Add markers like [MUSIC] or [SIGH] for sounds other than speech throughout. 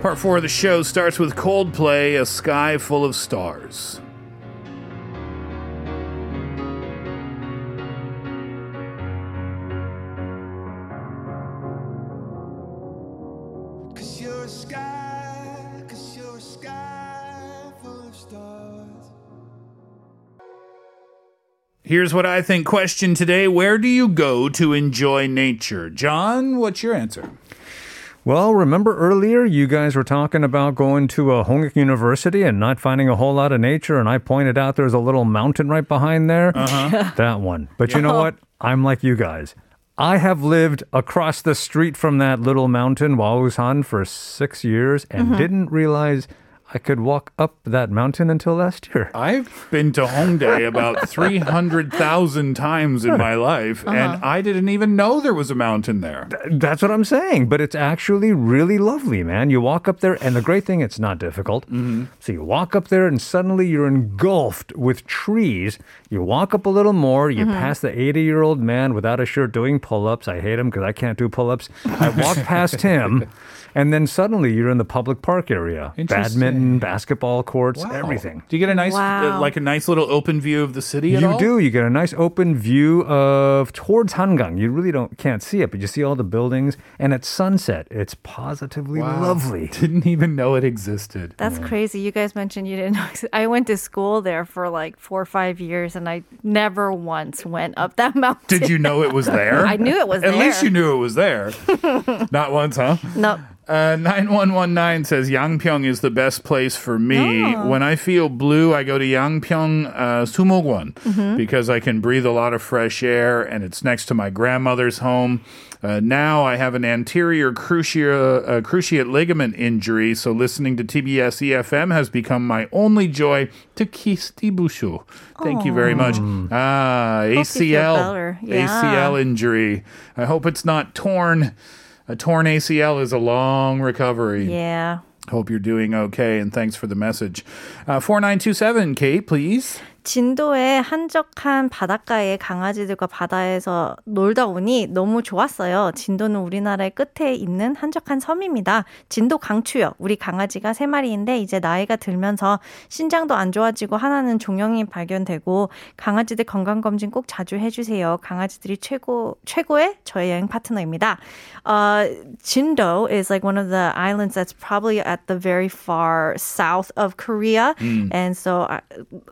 Part four of the show starts with Coldplay, A Sky Full of Stars. Cause you're a sky, cause you're a sky full of stars. Here's what I think question today Where do you go to enjoy nature? John, what's your answer? Well, remember earlier you guys were talking about going to a Hongik University and not finding a whole lot of nature, and I pointed out there's a little mountain right behind there. Uh-huh. [LAUGHS] that one. But you know what? I'm like you guys. I have lived across the street from that little mountain, Wausan, for six years and didn't realize I could walk up that mountain until last year. I've been to Hongdae about [LAUGHS] 300,000 times in my life, uh-huh. and I didn't even know there was a mountain there. That's what I'm saying. But it's actually really lovely, man. You walk up there, and the great thing, it's not difficult. Mm-hmm. So you walk up there, and suddenly you're engulfed with trees. You walk up a little more, you mm-hmm. pass the 80 year old man without a shirt doing pull ups. I hate him because I can't do pull ups. I walk past him, [LAUGHS] and then suddenly you're in the public park area badminton, basketball courts, Wow. everything. Do you get a nice, Wow. uh, like a nice little open view of the city at You all? do. You get a nice open view of towards Hangang. You really don't can't see it, but you see all the buildings. And at sunset, it's positively Wow. lovely. [LAUGHS] Didn't even know it existed. That's crazy. You guys mentioned you didn't [LAUGHS] know. I went to school there for like four or five years and I never once went up that [LAUGHS] mountain. Did you know it was there? I knew it was there. At there. least you knew it was there. Not once, huh? No. Uh, [LAUGHS] 9119 says Yangpyeong is the best place for me. Oh. When I feel blue, I go to Yangpyeong uh, Sumogwon Mm-hmm. because I can breathe a lot of fresh air and it's next to my grandmother's home. Uh, now I have an anterior cruciate, uh, cruciate ligament injury, so listening to TBS EFM has become my only joy to kiss Bushu. Thank you very much. Ah, ACL. Yeah. ACL injury. I hope it's not torn. A torn ACL is a long recovery. Yeah. Hope you're doing okay, and thanks for the message. Uh, 4927, Kate, please. 진도의 한적한 바닷가의 강아지들과 바다에서 놀다 오니 너무 좋았어요. 진도는 우리나라의 끝에 있는 한적한 섬입니다. 진도 강추요. 우리 강아지가 세 마리인데 이제 나이가 들면서 신장도 안 좋아지고 하나는 종양이 발견되고 강아지들 건강 검진 꼭 자주 해주세요. 강아지들이 최고 최고의 저의 여행 파트너입니다. Uh, Jindo is like one of the islands that's probably at the very far south of Korea, and so I,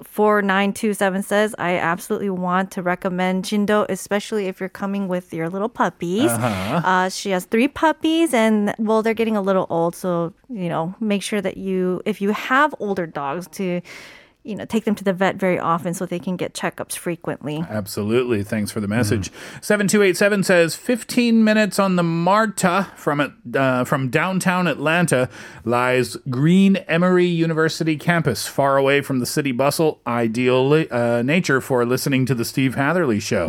four nine two seven says I absolutely want to recommend Jindo, especially if you're coming with your little puppies. uh she has three puppies, and well, they're getting a little old, so you know, make sure that you, if you have older dogs, to you know, take them to the vet very often so they can get checkups frequently. Absolutely. Thanks for the message. 7287 says 15 minutes on the Marta from uh, from downtown Atlanta lies Green Emory University campus, far away from the city bustle. Ideal uh, nature for listening to the Steve Hatherly show.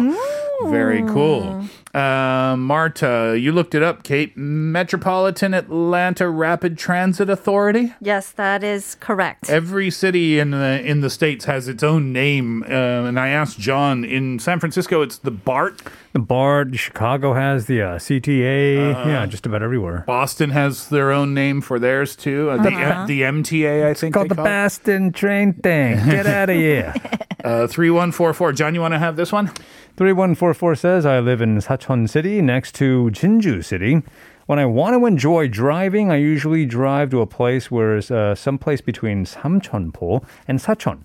Very cool. Uh, Marta, you looked it up, Kate. Metropolitan Atlanta Rapid Transit Authority. Yes, that is correct. Every city in the in the states has its own name, uh, and I asked John in San Francisco, it's the BART. The BART, Chicago has the uh, CTA. Uh-huh. yeah, just about everywhere. Boston has their own name for theirs too. Uh, the, uh, the MTA, I think. Called they the call it. Boston train thing. Get out of here. [LAUGHS] Uh, three one four four. John, you want to have this one? 3144 says, I live in Sacheon City next to Jinju City. When I want to enjoy driving, I usually drive to a place where it's uh, someplace between Samcheonpo and Sacheon.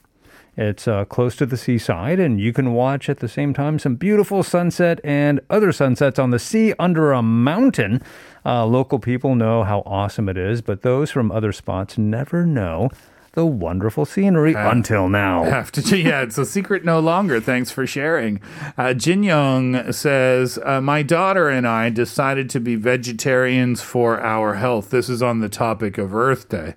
It's uh, close to the seaside, and you can watch at the same time some beautiful sunset and other sunsets on the sea under a mountain. Uh, local people know how awesome it is, but those from other spots never know the wonderful scenery until now. Have to. Yeah, it's a secret no longer. Thanks for sharing. Uh, Jin Young says, uh, My daughter and I decided to be vegetarians for our health. This is on the topic of Earth Day.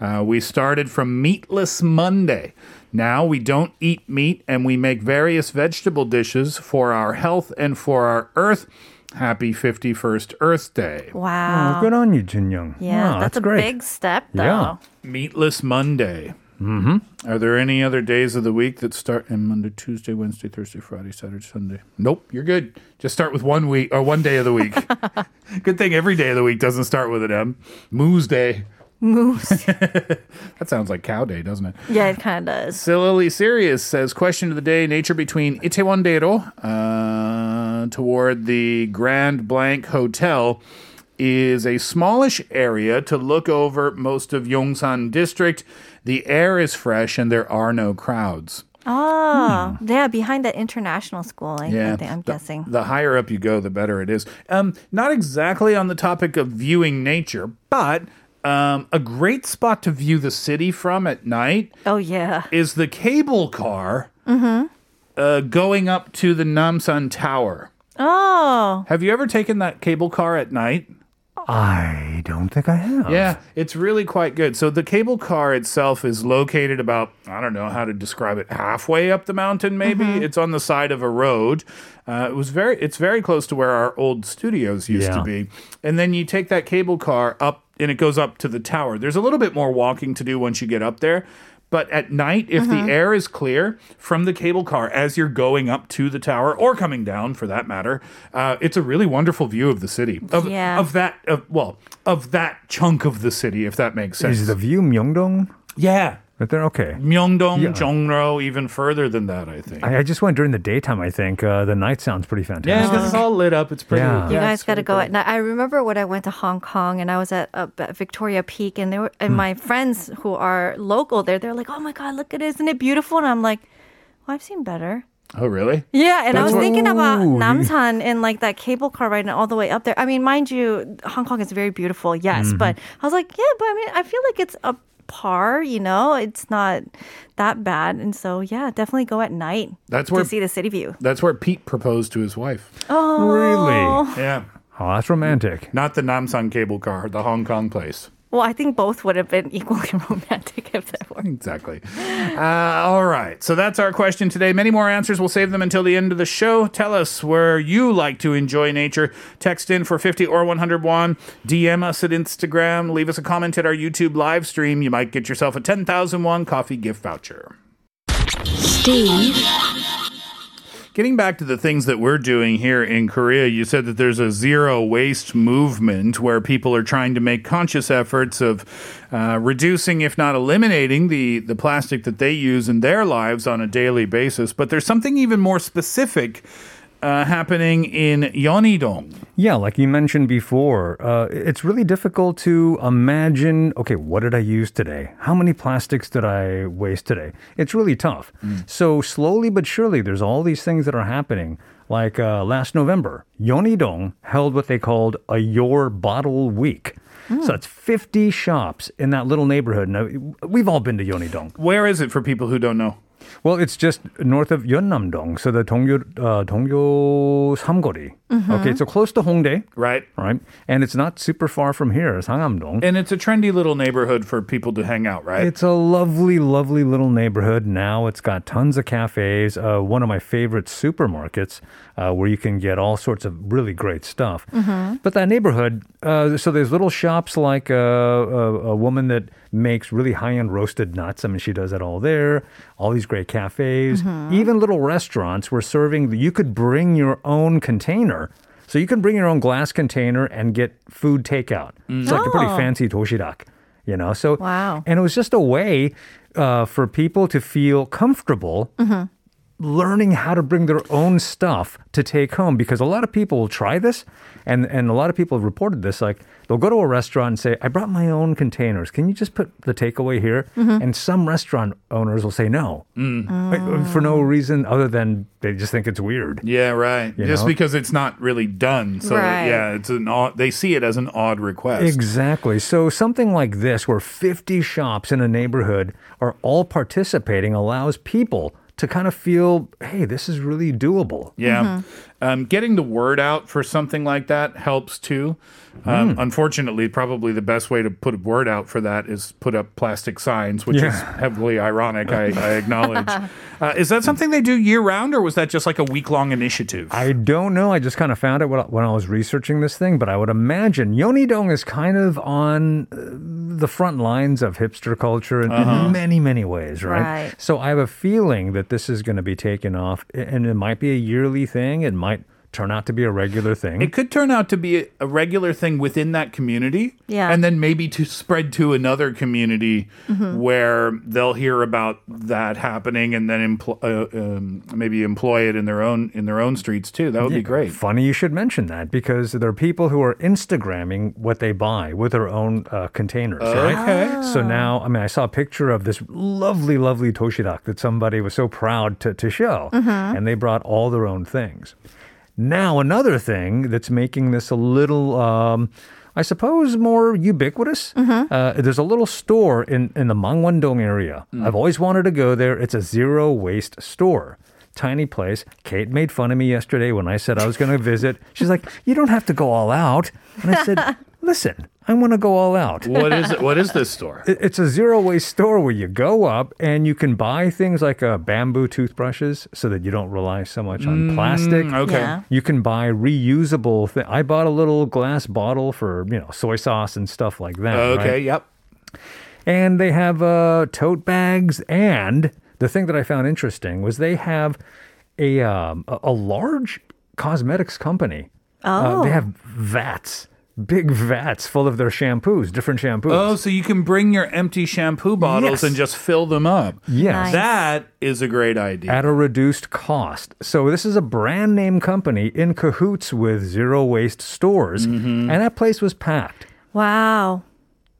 Uh, we started from Meatless Monday. Now we don't eat meat and we make various vegetable dishes for our health and for our earth. Happy 51st Earth Day. Wow. Oh, good on you, Jin Young. Yeah, Wow, that's, a great. big step, though. Yeah. Meatless Monday. Mm-hmm. Are there any other days of the week that start in Monday, Tuesday, Wednesday, Thursday, Friday, Saturday, Sunday? Nope, you're good. Just start with one week or one day of the week. [LAUGHS] good thing every day of the week doesn't start with an M. Moose Day. Moose. [LAUGHS] That sounds like Cow Day, doesn't it? yeah, it kind of does. Silly Serious says, question of the day, nature between Itaewon-dero uh, toward the Grand Blank Hotel is a smallish area to look over most of Yongsan district. The air is fresh and there are no crowds. Oh, yeah, behind that international school, I, I think, I'm the, guessing. The higher up you go, the better it is. Um, not exactly on the topic of viewing nature, but um, a great spot to view the city from at night Oh, yeah. is the cable car uh, going up to the Namsan Tower. Oh, Have you ever taken that cable car at night? I don't think I have. Yeah, it's really quite good. So the cable car itself is located about I don't know how to describe it halfway up the mountain. Maybe it's on the side of a road. Uh, it was very it's very close to where our old studios used to be. And then you take that cable car up and it goes up to the tower. There's a little bit more walking to do once you get up there. But at night, if the air is clear from the cable car as you're going up to the tower or coming down, for that matter, uh, it's a really wonderful view of the city. Of, Yeah. of that, of, well, of that chunk of the city, if that makes sense. Is the view Myeongdong? yeah. Right there? Okay. Myeongdong, Yeah. Jongro, even further than that, I think. I, I just went during the daytime, I think. Uh, the night sounds pretty fantastic. yeah, fantastic. because it's all lit up. It's pretty. Yeah. you yeah, guys got to go cool. at night. I remember when I went to Hong Kong and I was at, uh, Victoria Peak, and they were and my friends who are local there, they're like, "Oh my God, look at it! Isn't it beautiful?" And I'm like, "Well, I've seen better." Oh, really? Yeah, and I was what- thinking about Ooh, Namsan and like that cable car ride and all the way up there. I mean, mind you, Hong Kong is very beautiful, yes, Mm-hmm. but I was like, yeah, but I mean, I feel like it's a par, you know, it's not that bad, and so yeah, definitely go at night. That's where to see the city view. That's where Pete proposed to his wife. Oh, Really? [LAUGHS] Yeah. Oh, that's romantic. Not the Namsan cable car, the Hong Kong place. Well, I think both would have been [LAUGHS] equally romantic if that were. Exactly. Uh, all right. So that's our question today. Many more answers. We'll save them until the end of the show. Tell us where you like to enjoy nature. Text in for 50 or 101. DM us at Instagram. Leave us a comment at our YouTube live stream. You might get yourself a 10,001 coffee gift voucher. Steve, Getting back to the things that we're doing here in Korea, you said that there's a zero waste movement where people are trying to make conscious efforts of uh, reducing, if not eliminating, the, the plastic that they use in their lives on a daily basis. But there's something even more specific uh, happening in Yeonhui-dong. Yeah, like you mentioned before, uh, it's really difficult to imagine okay, what did I use today? How many plastics did I waste today? It's really tough. So, slowly but surely, there's all these things that are happening. Like uh, last November, Yeonhui-dong held what they called a Your Bottle Week. So, it's 50 shops in that little neighborhood. Now, we've all been to Yeonidong. Where is it for people who don't know? Well, it's just north of Yeonnam-dong, so the Donggyo, uh, Donggyo Samgeori. Okay, so close to Hongdae, Right? right? And it's not super far from here, Sangam-dong. And it's a trendy little neighborhood for people to hang out, right? It's a lovely, lovely little neighborhood. Now it's got tons of cafes. Uh, one of my favorite supermarkets uh, where you can get all sorts of really great stuff. But that neighborhood, uh, so there's little shops like uh, a, a woman that makes really high end roasted nuts. I mean, she does it all there. All these great cafes, mm-hmm. even little restaurants were serving. You could bring your own container. So you can bring your own glass container and get food takeout. Mm. It's like a pretty Oh. fancy toshirak, you know. So Wow. and it was just a way uh, for people to feel comfortable mm-hmm. Learning how to bring their own stuff to take home because a lot of people will try this and, and a lot of people have reported this like they'll go to a restaurant and say i brought my own containers can you just put the takeaway here mm-hmm. and some restaurant owners will say no mm. Like, uh, for no oh. reason other than they just think it's weird yeah, right. You Just know? because it's not really done. So, Right. yeah, it's an odd, they see it as an odd request. Exactly. So something like this, where 50 shops in a neighborhood are all participating, allows people to kind of feel, hey, this is really doable. Yeah. Um, getting the word out for something like that helps too. Um, Unfortunately, probably the best way to put a word out for that is put up plastic signs, which is heavily ironic, I, I acknowledge. [LAUGHS] uh, is that something they do year round, or was that just like a week long initiative? I don't know. I just kind of found it when I- when I was researching this thing, but I would imagine Yeonhui-dong is kind of on uh, the front lines of hipster culture in, in many, many ways, right? Right. So I have a feeling that this is going to be taken off, and it might be a yearly thing. It might turn out to be a regular thing. It could turn out to be a, a regular thing within that community. Yeah. And then maybe to spread to another community Mm-hmm. where they'll hear about that happening and then empl- uh, um, maybe employ it in their own in their own streets too. That would be great. Funny you should mention that because there are people who are Instagramming what they buy with their own uh, containers, right? Okay. So now, I mean, I saw a picture of this lovely, lovely toshirak that somebody was so proud to, to show, and they brought all their own things. Now, another thing that's making this a little, um, I suppose, more ubiquitous. Uh, there's a little store in, in the Mangwon-dong area. I've always wanted to go there. It's a zero waste store. Tiny place. Kate made fun of me yesterday when I said I was going to visit. She's like, "You don't have to go all out." And I said, [LAUGHS] "Listen, I want to go all out." What is [LAUGHS] it? What is this store? It- It's a zero waste store where you go up and you can buy things like uh, bamboo toothbrushes so that you don't rely so much on plastic. Okay. Yeah. You can buy reusable. Th- I bought a little glass bottle for you know soy sauce and stuff like that. Okay. right? Yep. And they have uh, tote bags. And the thing that I found interesting was they have a um, a, a large cosmetics company. Uh, they Oh. have vats, big vats full of their shampoos, different shampoos. Oh, so you can bring your empty shampoo bottles Yes. and just fill them up. yes. Nice. That is a great idea. at a reduced cost. So this is a brand name company in cahoots with zero waste stores, mm-hmm. and that place was packed. Wow.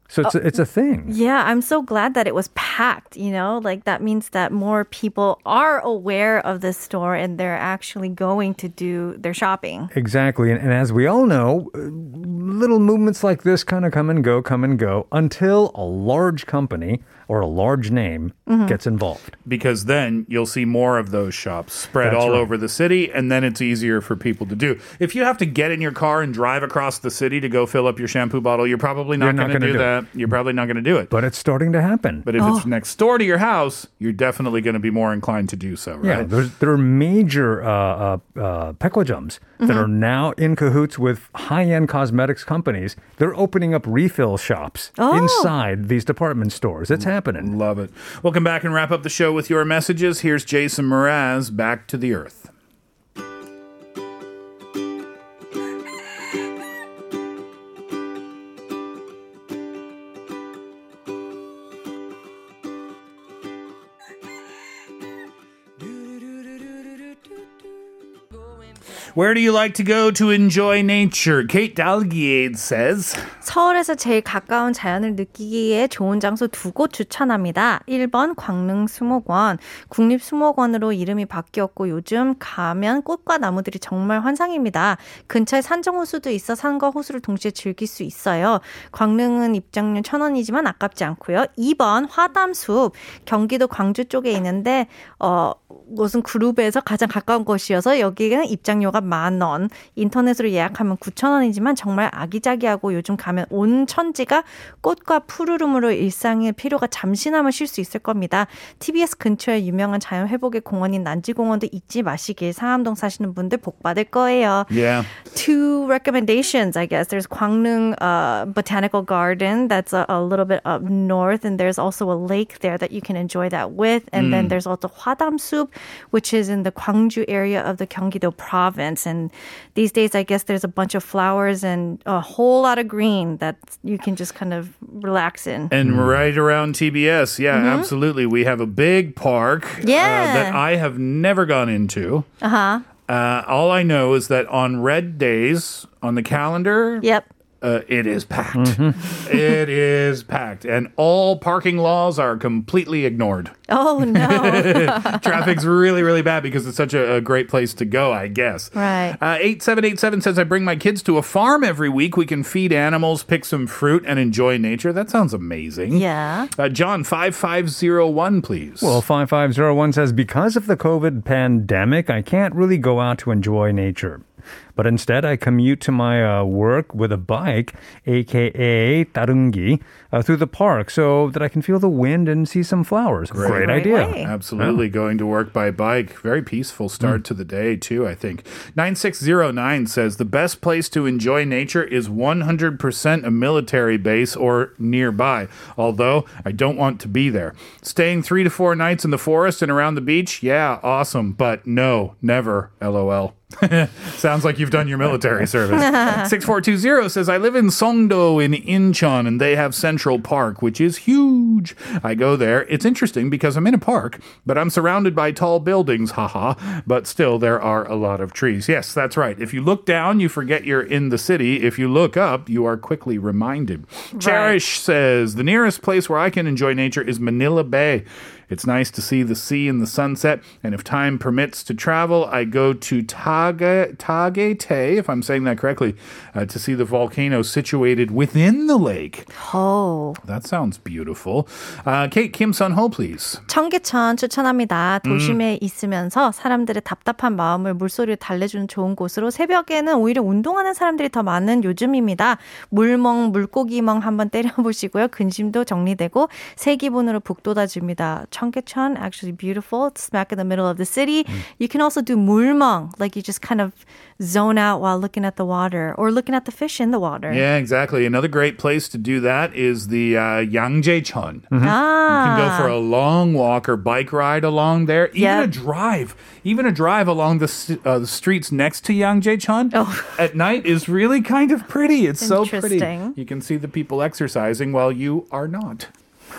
So it's a, it's a thing. Yeah, I'm so glad that it was packed, you know? Like that means that more people are aware of this store and they're actually going to do their shopping. Exactly, and, and as we all know, uh, little movements like this kind of come and go, come and go until a large company or a large name gets involved. because then you'll see more of those shops spread That's all right. over the city and then it's easier for people to do. If you have to get in your car and drive across the city to go fill up your shampoo bottle, you're probably not not going to do do that. You're probably not going to do it. But it's starting to happen. But if it's next door to your house, you're definitely going to be more inclined to do so, Yeah, right? there's, there are major uh, uh, uh, pekwajums that are now in cahoots with high-end cosmetics companies. They're opening up refill shops Oh. inside these department stores. It's happening. Love it. We'll come back and wrap up the show with your messages. Here's Jason Mraz, Back to the Earth. Where do you like to go to enjoy nature? Kate Dalgiade says. 서울에서 제일 가까운 자연을 느끼기에 좋은 장소 두 곳 추천합니다. 1번 광릉 수목원. 국립 수목원으로 이름이 바뀌었고 요즘 가면 꽃과 나무들이 정말 환상입니다. 근처에 산정호수도 있어 산과 호수를 동시에 즐길 수 있어요. 광릉은 입장료 1,000원이지만 아깝지 않고요. 2번 화담숲. 경기도 광주 쪽에 있는데 어 무슨 그룹에서 가장 가까운 곳이어서 여기는 입장료가 만 원. 인터넷으로 예약하면 9천 원이지만 정말 아기자기하고 요즘 가면 온 천지가 꽃과 푸르름으로 일상의 피로가 잠시나마 쉴 수 있을 겁니다. TBS 근처에 유명한 자연 회복의 공원인 난지공원도 잊지 마시길 상암동 사시는 분들 복 받을 거예요. Yeah. two recommendations, I guess. There's Gwangnung uh, Botanical Garden that's a, a little bit up north, and there's also a lake there that you can enjoy that with. And then there's also Hwadam Soup, which is in the Gwangju area of the Gyeonggi-do province. And these days, I guess there's a bunch of flowers and a whole lot of green that you can just kind of relax in. And right around TBS, yeah, absolutely. We have a big park uh, Mm-hmm. Yeah. that I have never gone into. Uh-huh. Uh, all I know is that on red days on the calendar, Yep. Uh, it is packed. It is packed. And all parking laws are completely ignored. Oh, no. [LAUGHS] Traffic's really, really bad because it's such a, a great place to go, I guess. Right. Uh, 8787 says, I bring my kids to a farm every week. We can feed animals, pick some fruit, and enjoy nature. That sounds amazing. yeah. Uh, John, 5501, please. Well, 5501 says, because of the COVID pandemic, I can't really go out to enjoy nature. But instead, I commute to my uh, work with a bike, aka Ttareungi, uh, through the park so that I can feel the wind and see some flowers. Great, Great idea. Way. Absolutely. Yeah. Going to work by bike. Very peaceful start mm. to the day, too, I think. 9609 says the best place to enjoy nature is 100% a military base or nearby, although I don't want to be there. Staying three to four nights in the forest and around the beach, yeah, awesome. But no, never, lol. [LAUGHS] Sounds like you've done your military [LAUGHS] service. 6420 says, I live in Songdo in Incheon and they have Central Park, which is huge. I go there. It's interesting because I'm in a park, but I'm surrounded by tall buildings, haha. But still, there are a lot of trees. Yes, that's right. If you look down, you forget you're in the city. If you look up, you are quickly reminded. Cherish says, The nearest place where I can enjoy nature is Manila Bay. It's nice to see the sea and the sunset, and if time permits to travel, I go to Taga, Tagaytay, if I'm saying that correctly, uh, to see the volcano situated within the lake. Oh. That sounds beautiful. Uh, Kate Kim Sun Ho, please. 청계천 추천합니다. 도심에 있으면서 사람들의 답답한 마음을 물소리로 달래주는 좋은 곳으로 새벽에는 오히려 운동하는 사람들이 더 많은 요즘입니다. 물멍, 물고기멍 한번 때려보시고요. 근심도 정리되고 새 기분으로 북돋아줍니다. Cheonggyecheon, actually beautiful. It's smack in the middle of the city. Mm. You can also do mulmang, like you just kind of zone out while looking at the water or looking at the fish in the water. Yeah, exactly. Another great place to do that is the uh, Yangjaecheon. Mm-hmm. Ah. You can go for a ah. long walk or bike ride along there, even yep. a drive. Even a drive along the, uh, the streets next to Yangjaecheon oh. [LAUGHS] at night is really kind of pretty. It's so pretty. You can see the people exercising while you are not.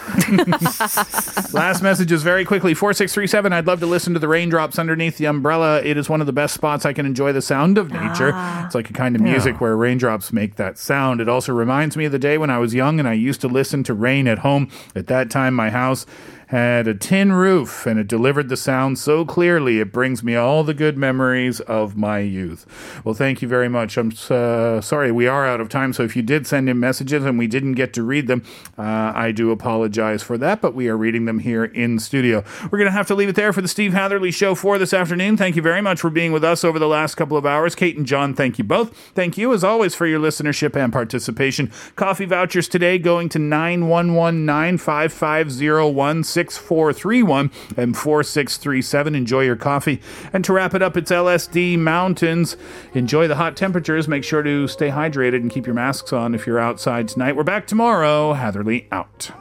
[LAUGHS] Last message is very quickly. 4637. I'd love to listen to the raindrops underneath the umbrella. It is one of the best spots I can enjoy the sound of nature. Ah. It's like a kind of music where raindrops make that sound. It also reminds me of the day when I was young and I used to listen to rain at home. At that time, my house had a tin roof and it delivered the sound so clearly it brings me all the good memories of my youth. Well, thank you very much. I'm uh, sorry we are out of time, so if you did send in messages and we didn't get to read them, uh, I do apologize for that, but we are reading them here in studio. We're going to have to leave it there for the Steve Hatherly Show for this afternoon. Thank you very much for being with us over the last couple of hours. Kate and John, thank you both. Thank you, as always, for your listenership and participation. Coffee vouchers today going to 9119 550 6431 and 4637. Enjoy your coffee. And to wrap it up, it's LSD Mountains. Enjoy the hot temperatures. Make sure to stay hydrated and keep your masks on if you're outside tonight. We're back tomorrow. Hatherly out.